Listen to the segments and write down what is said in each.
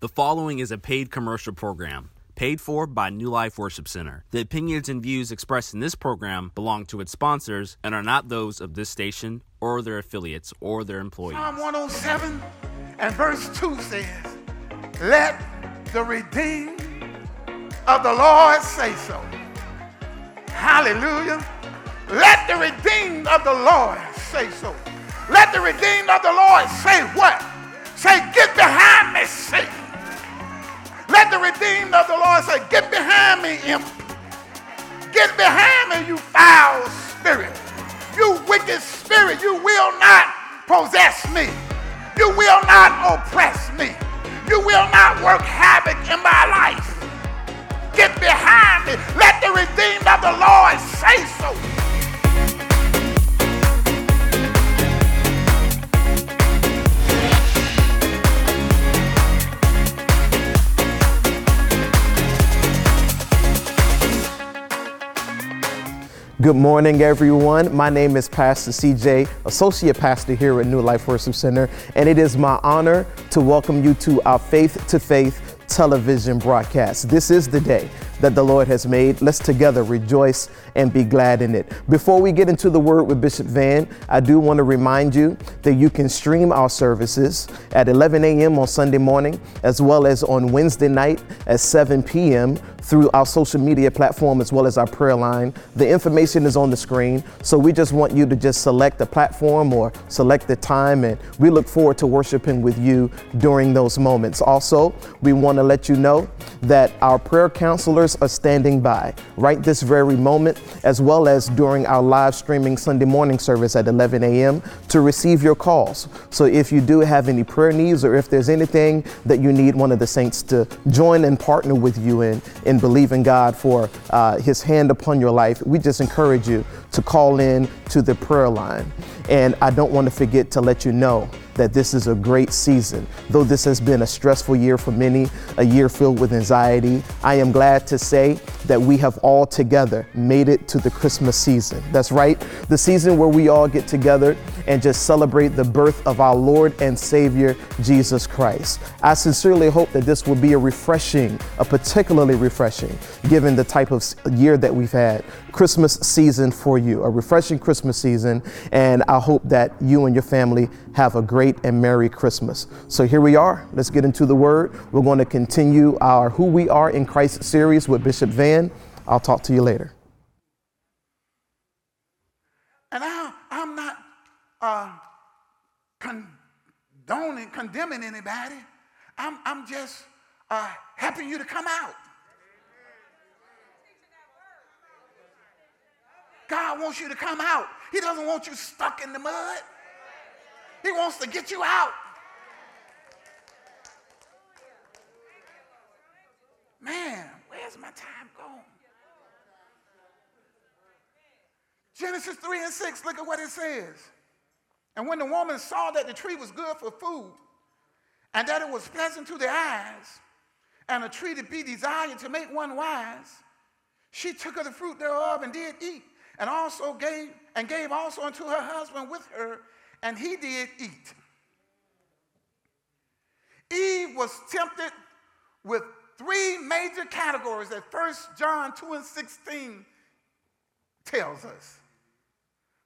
The following is a paid commercial program, paid for by New Life Worship Center. The opinions and views expressed in this program belong to its sponsors and are not those of this station or their affiliates or their employees. Psalm 107 and verse 2 says, Let the redeemed of the Lord say so. Hallelujah. Let the redeemed of the Lord say so. Let the redeemed of the Lord say what? Say, Get behind me, Satan. Let the redeemed of the Lord say, Get behind me, imp. Get behind me, you foul spirit. You wicked spirit, you will not possess me. You will not oppress me. You will not work havoc in my life. Get behind me. Let the redeemed of the Lord say so. Good morning, everyone. My name is Pastor CJ, Associate Pastor here at New Life Worship Center, and it is my honor to welcome you to our Faith to Faith television broadcast. This is the day that the Lord has made. Let's together rejoice and be glad in it. Before we get into the word with Bishop Vann, I do want to remind you that you can stream our services at 11 a.m. on Sunday morning, as well as on Wednesday night at 7 p.m. through our social media platform, as well as our prayer line. The information is on the screen, so we just want you to just select the platform or select the time, and we look forward to worshiping with you during those moments. Also, we want to let you know that our prayer counselors are standing by right this very moment, as well as during our live streaming Sunday morning service at 11 a.m. to receive your calls. So if you do have any prayer needs or if there's anything that you need one of the saints to join and partner with you in, in believing God for uh, his hand upon your life, we just encourage you to call in to the prayer line. And I don't want to forget to let you know that this is a great season. Though this has been a stressful year for many, a year filled with anxiety, I am glad to say that we have all together made it to the Christmas season. That's right, the season where we all get together and just celebrate the birth of our Lord and Savior, Jesus Christ. I sincerely hope that this will be a refreshing, a particularly refreshing, given the type of year that we've had, Christmas season for you, a refreshing Christmas season. And I hope that you and your family have a great and Merry Christmas. So here we are. Let's get into the word. We're going to continue our Who We Are in Christ series with Bishop Vann. I'll talk to you later. And I, I'm not uh, condoning, condemning anybody. I'm, I'm just uh, helping you to come out. God wants you to come out. He doesn't want you stuck in the mud. He wants to get you out. Man, where's my time going? Genesis 3 and 6, look at what it says. And when the woman saw that the tree was good for food, and that it was pleasant to the eyes, and a tree to be desired to make one wise, she took of the fruit thereof and did eat, and also gave, and gave also unto her husband with her, and he did eat. Eve was tempted with three major categories that 1 John 2 and 16 tells us.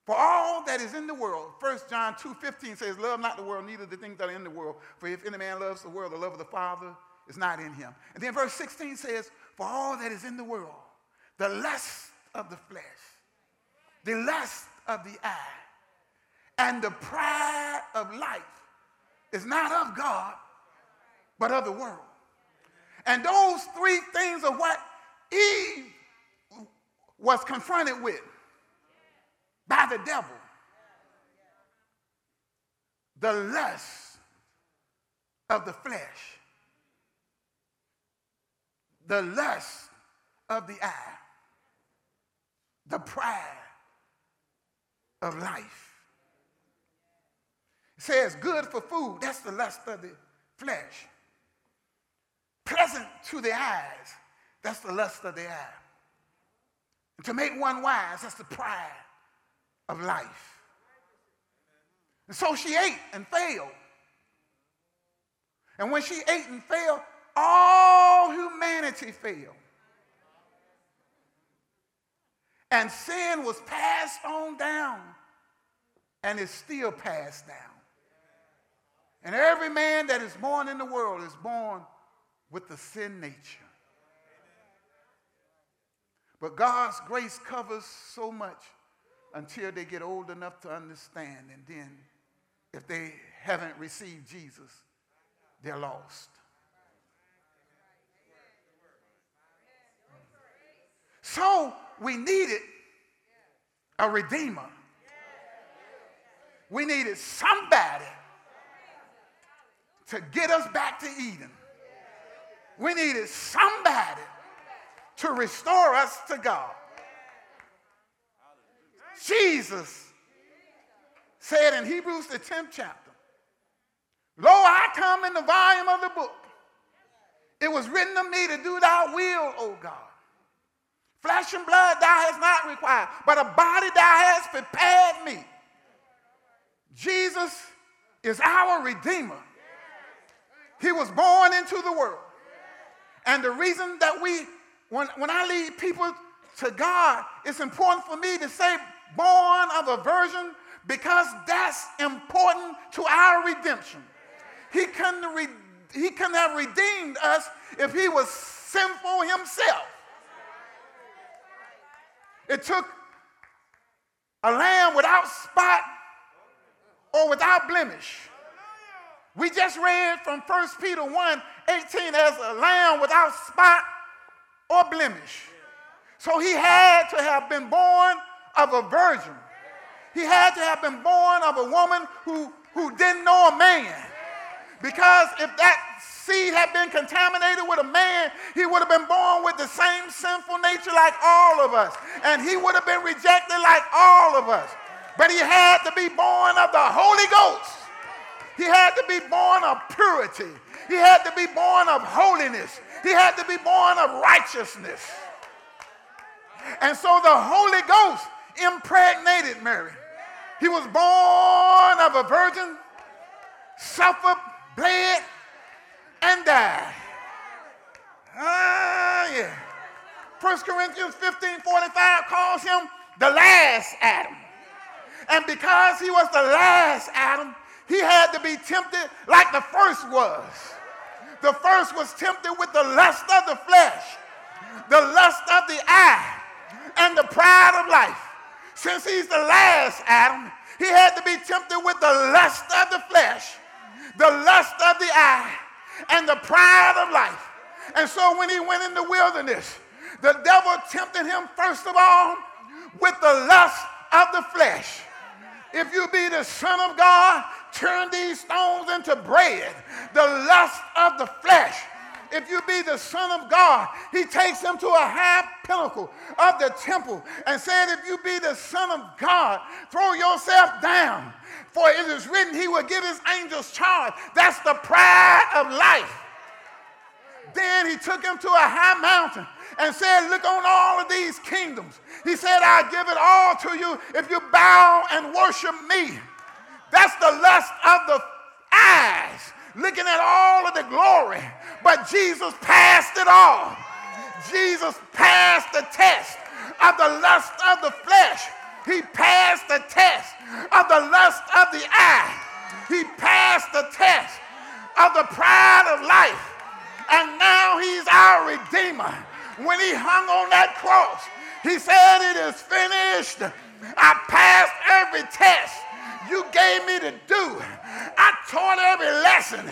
For all that is in the world, 1 John 2 15 says, Love not the world, neither the things that are in the world. For if any man loves the world, the love of the Father is not in him. And then verse 16 says, For all that is in the world, the lust of the flesh, the lust of the eye, and the pride of life is not of God, but of the world. And those three things are what Eve was confronted with by the devil. The lust of the flesh, the lust of the eye, the pride of life. It says good for food, that's the lust of the flesh. Pleasant to the eyes, that's the lust of the eye. And to make one wise, that's the pride of life. And so she ate and failed. And when she ate and failed, all humanity failed. And sin was passed on down and is still passed down. And every man that is born in the world is born with the sin nature. But God's grace covers so much until they get old enough to understand. And then, if they haven't received Jesus, they're lost. So, we needed a redeemer. We needed somebody to get us back to Eden. We needed somebody to restore us to God. Jesus said in Hebrews, the 10th chapter, Lo, I come in the volume of the book. It was written of me to do thy will, O God. Flesh and blood thou hast not required, but a body thou hast prepared me. Jesus is our Redeemer. He was born into the world. And the reason that we, when, when I lead people to God, it's important for me to say born of a virgin because that's important to our redemption. He couldn't, re- he couldn't have redeemed us if he was sinful himself. It took a lamb without spot or without blemish. We just read from 1 Peter 1 18 as a lamb without spot or blemish. So he had to have been born of a virgin. He had to have been born of a woman who, who didn't know a man. Because if that seed had been contaminated with a man, he would have been born with the same sinful nature like all of us. And he would have been rejected like all of us. But he had to be born of the Holy Ghost. He had to be born of purity. He had to be born of holiness. He had to be born of righteousness. And so the Holy Ghost impregnated Mary. He was born of a virgin, suffered, bled, and died. Ah, yeah. 1 Corinthians 15 45 calls him the last Adam. And because he was the last Adam, he had to be tempted like the first was. The first was tempted with the lust of the flesh, the lust of the eye, and the pride of life. Since he's the last Adam, he had to be tempted with the lust of the flesh, the lust of the eye, and the pride of life. And so when he went in the wilderness, the devil tempted him first of all with the lust of the flesh. If you be the Son of God, turn these stones into bread. The lust of the flesh. If you be the Son of God, he takes him to a high pinnacle of the temple and said, If you be the Son of God, throw yourself down. For it is written, He will give His angels charge. That's the pride of life. Then he took him to a high mountain and said, Look on all of these kingdoms. He said, I give it all to you if you bow and worship me. That's the lust of the eyes, looking at all of the glory. But Jesus passed it all. Jesus passed the test of the lust of the flesh. He passed the test of the lust of the eye. He passed the test of the pride of life. And now he's our Redeemer. When he hung on that cross, he said, It is finished. I passed every test you gave me to do. I taught every lesson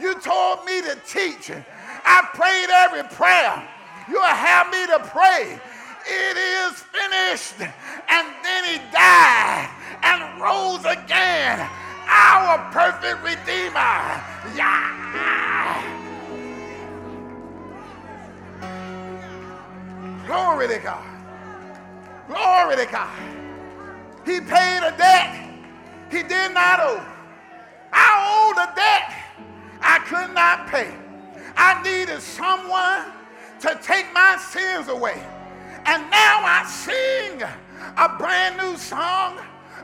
you told me to teach. I prayed every prayer you have me to pray. It is finished. And then he died and rose again. Our perfect Redeemer. Yeah. Glory to God. Glory to God. He paid a debt he did not owe. I owed a debt I could not pay. I needed someone to take my sins away. And now I sing a brand new song,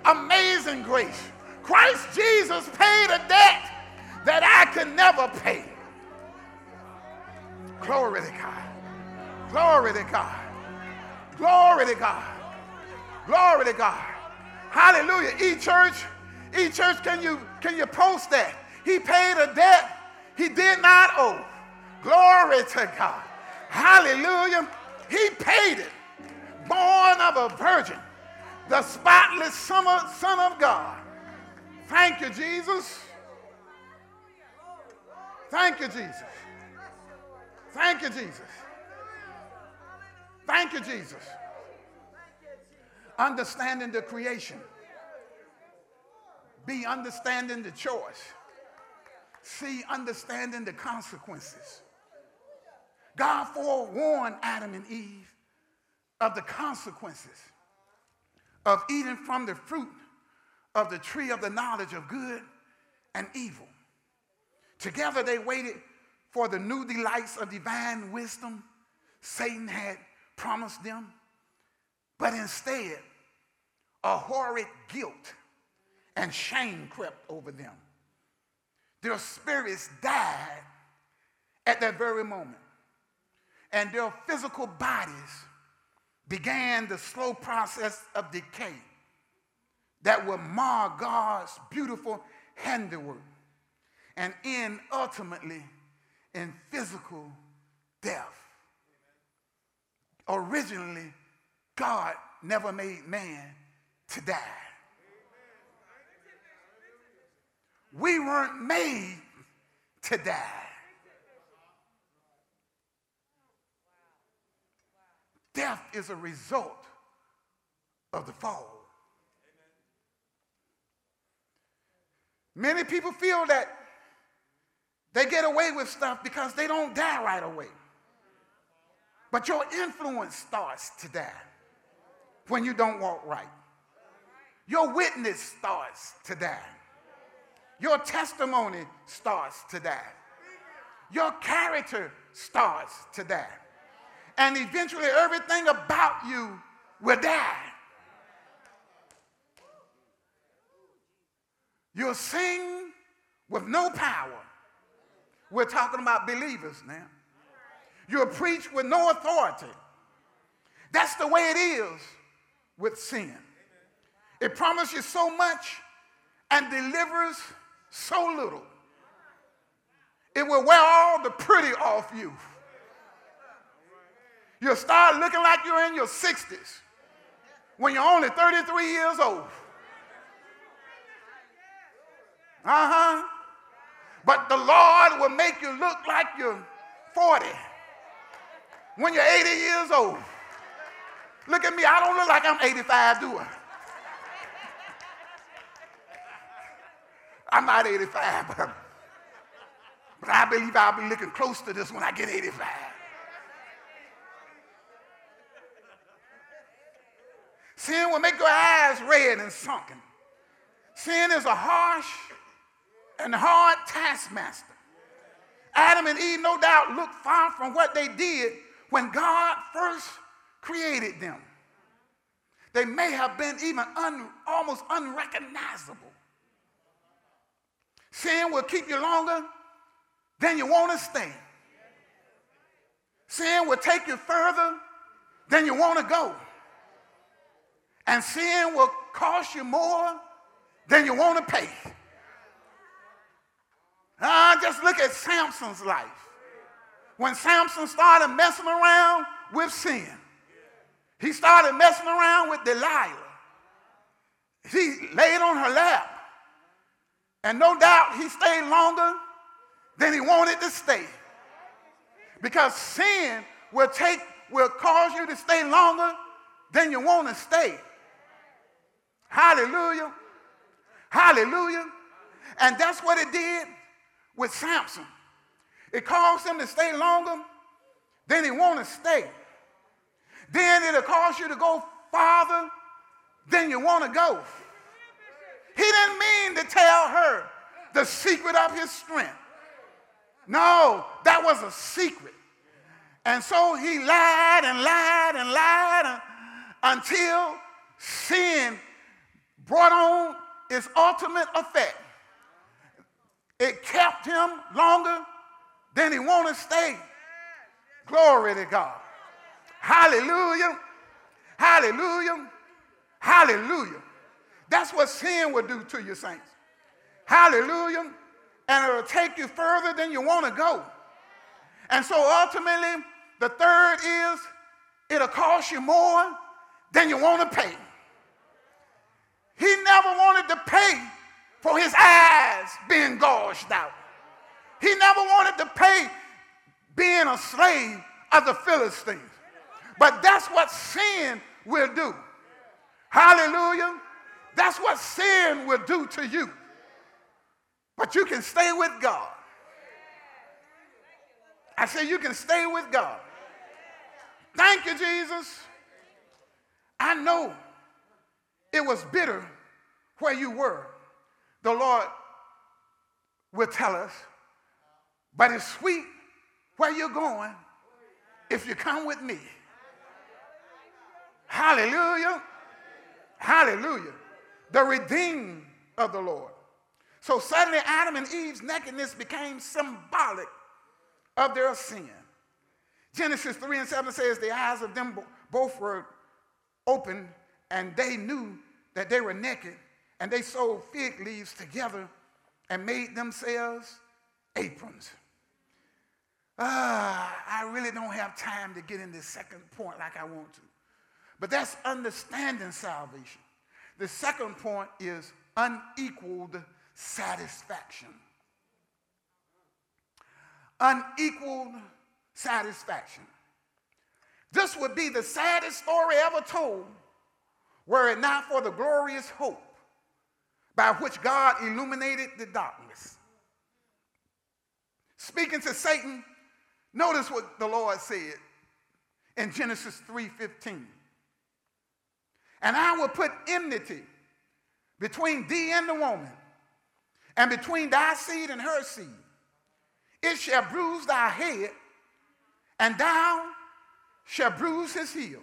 Amazing Grace. Christ Jesus paid a debt that I could never pay. Glory to God. Glory to God. Glory to God. Glory to God. Hallelujah. E church, E church, can you can you post that? He paid a debt he did not owe. Glory to God. Hallelujah. He paid it. Born of a virgin, the spotless son of, God. Thank you, Jesus. Thank you, Jesus. Thank you, Jesus. Thank you, Jesus. Understanding the creation. Be understanding the choice. See, understanding the consequences. God forewarned Adam and Eve of the consequences of eating from the fruit of the tree of the knowledge of good and evil. Together they waited for the new delights of divine wisdom Satan had promised them, but instead, a horrid guilt and shame crept over them. Their spirits died at that very moment, and their physical bodies began the slow process of decay that will mar God's beautiful handiwork and end ultimately in physical death. Originally, God never made man to die. We weren't made to die. Death is a result of the fall. Many people feel that they get away with stuff because they don't die right away. But your influence starts to die when you don't walk right. Your witness starts to die. Your testimony starts to. Your character starts to. And eventually, everything about you will die. You'll sing with no power. We're talking about believers now. You'll preach with no authority. That's the way it is with sin. It promises so much and delivers so little. It will wear all the pretty off you. You'll start looking like you're in your 60s when you're only 33 years old. Uh huh. But the Lord will make you look like you're 40 when you're 80 years old. Look at me, I don't look like I'm 85, do I? I'm not 85, but, but I believe I'll be looking close to this when I get 85. Sin will make your eyes red and sunken. Sin is a harsh and hard taskmaster. Adam and Eve, no doubt, looked far from what they did when God first created them. They may have been even un, almost unrecognizable. Sin will keep you longer than you want to stay. Sin will take you further than you want to go. And sin will cost you more than you want to pay. Uh, just look at Samson's life. When Samson started messing around with sin, he started messing around with Delilah. He laid on her lap. And no doubt he stayed longer than he wanted to stay. Because sin will take, will cause you to stay longer than you want to stay. Hallelujah. Hallelujah. And that's what it did with Samson. It caused him to stay longer than he wanted to stay. Then it'll cause you to go farther than you want to go. He didn't mean to tell her the secret of his strength. No, that was a secret. And so he lied and lied and lied until sin brought on its ultimate effect. It kept him longer than he wanted to stay. Glory to God. Hallelujah. Hallelujah. Hallelujah. That's what sin will do to you, saints. Hallelujah. And it'll take you further than you want to go. And so ultimately, the third is it'll cost you more than you want to pay. He never wanted to pay for his eyes being gouged out. He never wanted to pay being a slave of the Philistines. But that's what sin will do. Hallelujah. That's what sin will do to you. But you can stay with God. I say you can stay with God. Thank you, Jesus. I know it was bitter where you were. The Lord will tell us, but it's sweet where you're going if you come with me. Hallelujah. Hallelujah. The redeemed of the Lord. So suddenly Adam and Eve's nakedness became symbolic of their sin. Genesis 3 and 7 says, The eyes of them both were opened, and they knew that they were naked, and they sewed fig leaves together and made themselves aprons. Ah, I really don't have time to get in this second point like I want to. But that's understanding salvation. The second point is unequaled satisfaction. Unequaled satisfaction. This would be the saddest story ever told were it not for the glorious hope by which God illuminated the darkness. Speaking to Satan, notice what the Lord said in Genesis 3:15. And I will put enmity between thee and the woman, and between thy seed and her seed. It shall bruise thy head, and thou shall bruise his heel.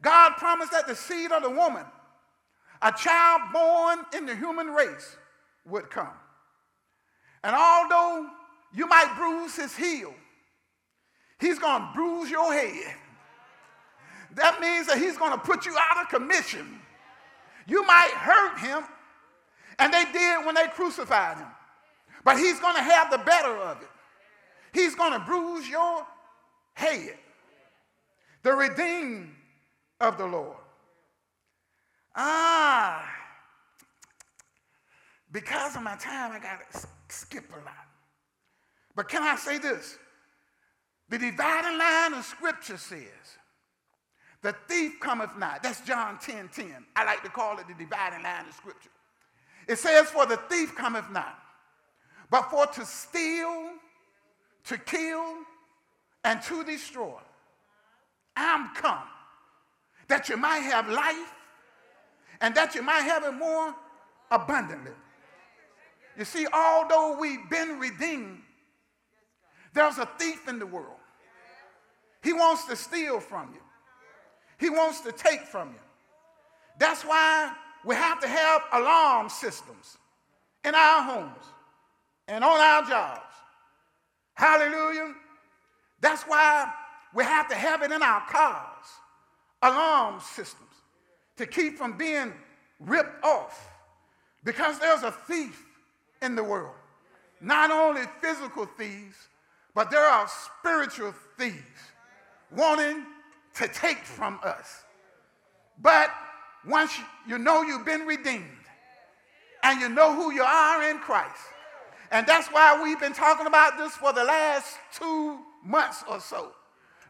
God promised that the seed of the woman, a child born in the human race, would come. And although you might bruise his heel, he's going to bruise your head. That means that he's going to put you out of commission. You might hurt him, and they did when they crucified him. But he's going to have the better of it. He's going to bruise your head. The redeemed of the Lord. Ah, because of my time, I got to skip a lot. But can I say this? The dividing line of Scripture says, the thief cometh not. That's John 10 10. I like to call it the dividing line of Scripture. It says, For the thief cometh not, but for to steal, to kill, and to destroy. I'm come that you might have life and that you might have it more abundantly. You see, although we've been redeemed, there's a thief in the world. He wants to steal from you, he wants to take from you. That's why we have to have alarm systems in our homes and on our jobs. Hallelujah. That's why we have to have it in our cars, alarm systems, to keep from being ripped off. Because there's a thief in the world. Not only physical thieves, but there are spiritual thieves wanting to take from us. But once you know you've been redeemed and you know who you are in Christ, and that's why we've been talking about this for the last two months or so.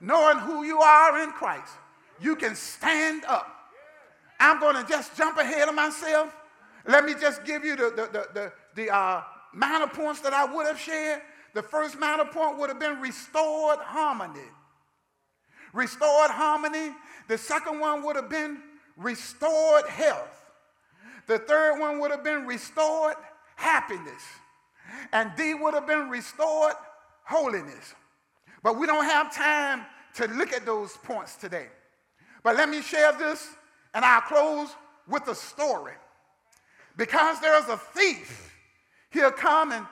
Knowing who you are in Christ, you can stand up. I'm going to just jump ahead of myself. Let me just give you the, the, the, the, the uh, minor points that I would have shared. The first minor point would have been restored harmony. Restored harmony. The second one would have been restored health. The third one would have been restored happiness. And D would have been restored holiness. But we don't have time to look at those points today. But let me share this, and I'll close with a story. Because there's a thief, he'll come and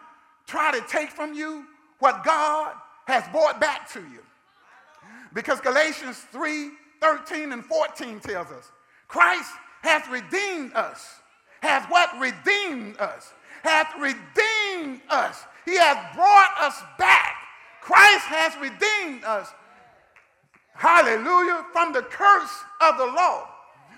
try to take from you what God has brought back to you. Because Galatians 3 13 and 14 tells us Christ hath redeemed us. Hath what? Redeemed us. Hath redeemed us. He hath brought us back. Christ has redeemed us. Hallelujah. From the curse of the law,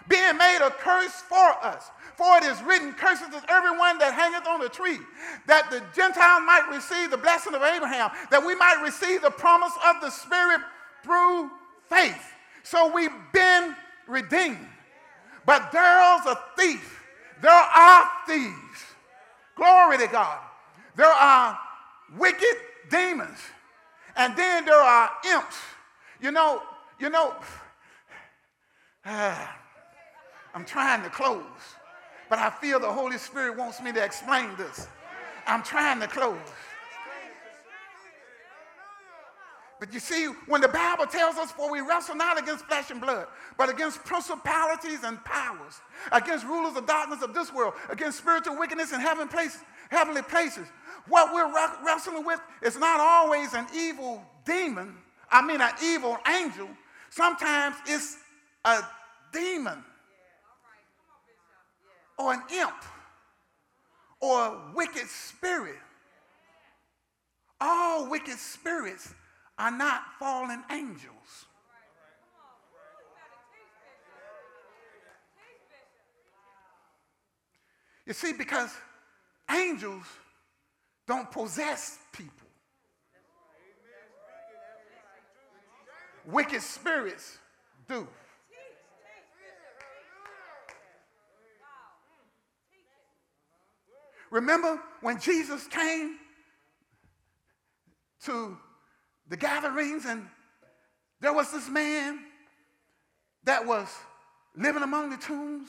being made a curse for us. For it is written, Curses is everyone that hangeth on the tree, that the Gentiles might receive the blessing of Abraham, that we might receive the promise of the Spirit through faith. So we've been redeemed. But there's a thief. There are thieves. Glory to God. There are wicked demons. And then there are imps. You know, you know, uh, I'm trying to close but I feel the Holy Spirit wants me to explain this. I'm trying to close. But you see, when the Bible tells us, for we wrestle not against flesh and blood, but against principalities and powers, against rulers of darkness of this world, against spiritual wickedness in heaven places, heavenly places, what we're wrestling with is not always an evil demon, I mean, an evil angel. Sometimes it's a demon or an imp or a wicked spirit. All wicked spirits are not fallen angels. You see, because angels don't possess people. Wicked spirits do. Remember when Jesus came to the Gadarenes and there was this man that was living among the tombs?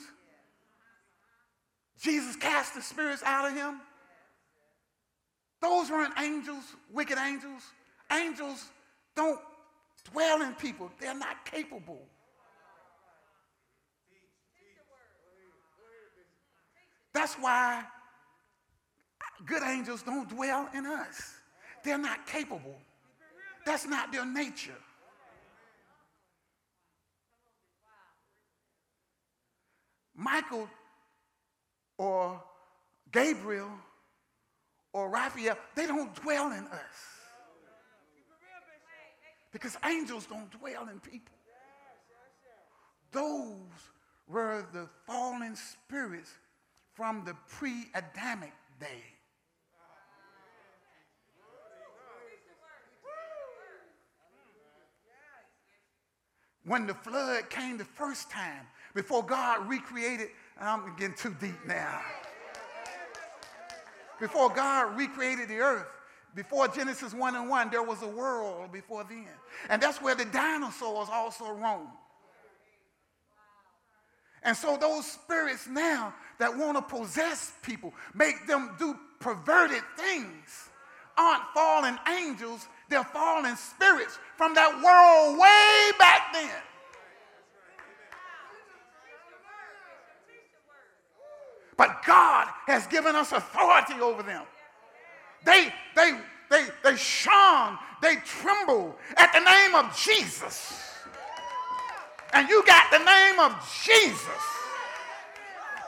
Jesus cast the spirits out of him. Those weren't angels, wicked angels. Angels don't dwell in people, they're not capable. That's why good angels don't dwell in us. They're not capable. That's not their nature. Michael or Gabriel or Raphael, they don't dwell in us. Because angels don't dwell in people. Those were the fallen spirits from the pre Adamic day. When the flood came the first time, before God recreated, I'm getting too deep now. Before God recreated the earth, before Genesis 1 and 1, there was a world before then. And that's where the dinosaurs also roamed. And so those spirits now that want to possess people, make them do perverted things, aren't fallen angels, they're fallen spirits from that world way back then. But God has given us authority over them. They, they, they, they shun, they tremble at the name of Jesus. And you got the name of Jesus.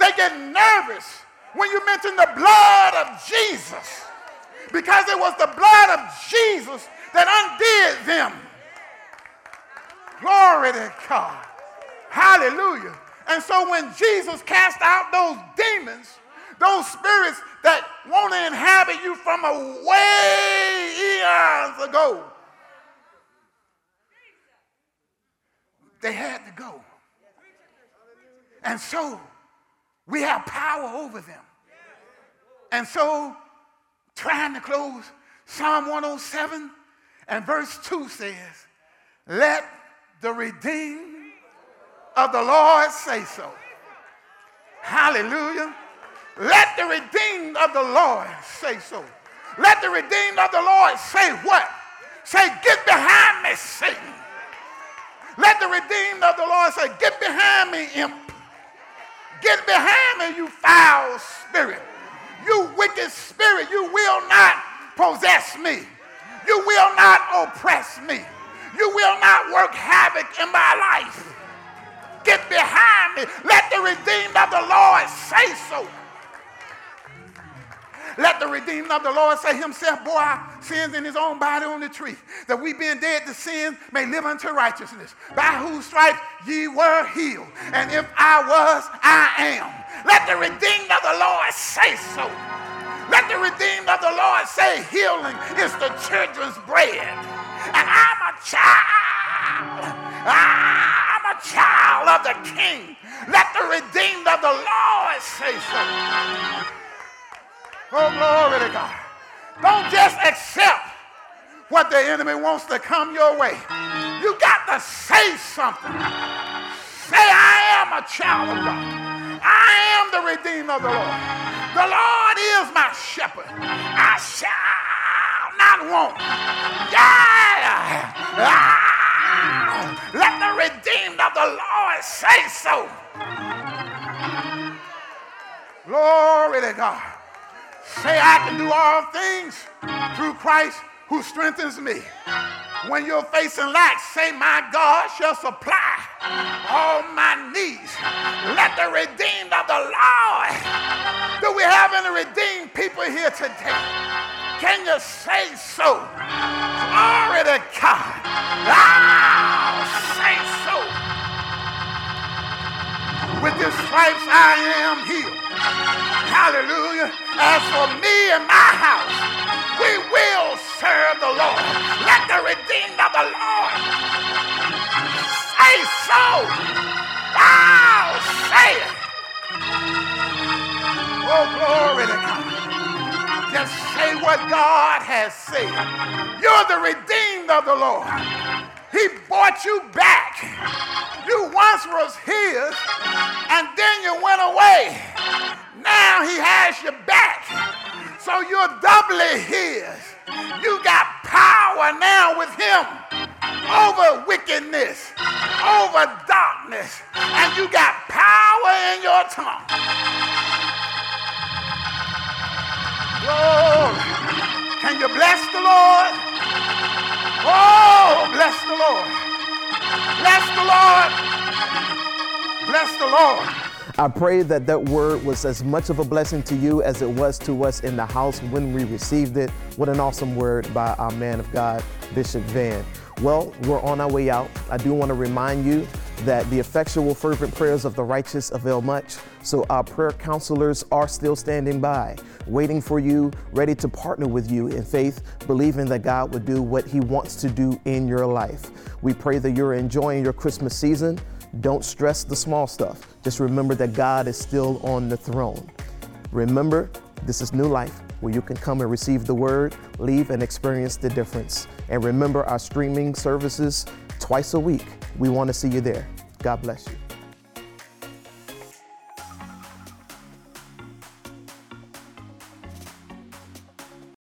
They get nervous when you mention the blood of Jesus because it was the blood of Jesus that undid them. Glory to God. Hallelujah. And so when Jesus cast out those demons, those spirits that want to inhabit you from away eons ago, they had to go. And so we have power over them. And so, trying to close, Psalm 107 and verse 2 says, Let the redeemed of the Lord say so. Hallelujah. Let the redeemed of the Lord say so. Let the redeemed of the Lord say what? Say, Get behind me, Satan. Let the redeemed of the Lord say, Get behind me, imp. Get behind me, you foul spirit. Spirit, you will not possess me. You will not oppress me. You will not work havoc in my life. Get behind me. Let the redeemed of the Lord say so. Let the redeemed of the Lord say himself, bore sins in his own body on the tree, that we being dead to sin may live unto righteousness, by whose stripes ye were healed. And if I was, I am. Let the redeemed of the Lord say so. Let the redeemed of the Lord say healing is the children's bread. And I'm a child. I'm a child of the king. Let the redeemed of the Lord say so. Oh, glory to God. Don't just accept what the enemy wants to come your way. You got to say something. Say, I am a child of God. I am the redeemed of the Lord. The Lord is my shepherd. I shall not want. Yeah. Ah. Let the redeemed of the Lord say so. Glory to God. Say, I can do all things through Christ who strengthens me. When you're facing lack, say, My God shall supply all my needs. Let the redeemed of the Lord. Do we have any redeemed people here today? Can you say so? Glory to God. Oh, say so. With his stripes I am healed. Hallelujah. As for me redeemed of the Lord say so. Oh, say it. Oh, glory to God. Just say what God has said. You're the redeemed of the Lord. He bought you back. You once was his, and then you went away. Now he has you back. So you're doubly his. You got power now with him over wickedness, over darkness, and you got power in your tongue. Glory. Can you bless the Lord? Oh, bless the Lord. Bless the Lord. Bless the Lord. I pray that that word was as much of a blessing to you as it was to us in the house when we received it. What an awesome word by our man of God, Bishop Vann. Well, we're on our way out. I do want to remind you that the effectual, fervent prayers of the righteous avail much. So our prayer counselors are still standing by, waiting for you, ready to partner with you in faith, believing that God will do what He wants to do in your life. We pray that you're enjoying your Christmas season. Don't stress the small stuff. Just remember that God is still on the throne. Remember, this is new life where you can come and receive the word, leave and experience the difference. And remember our streaming services twice a week. We want to see you there. God bless you.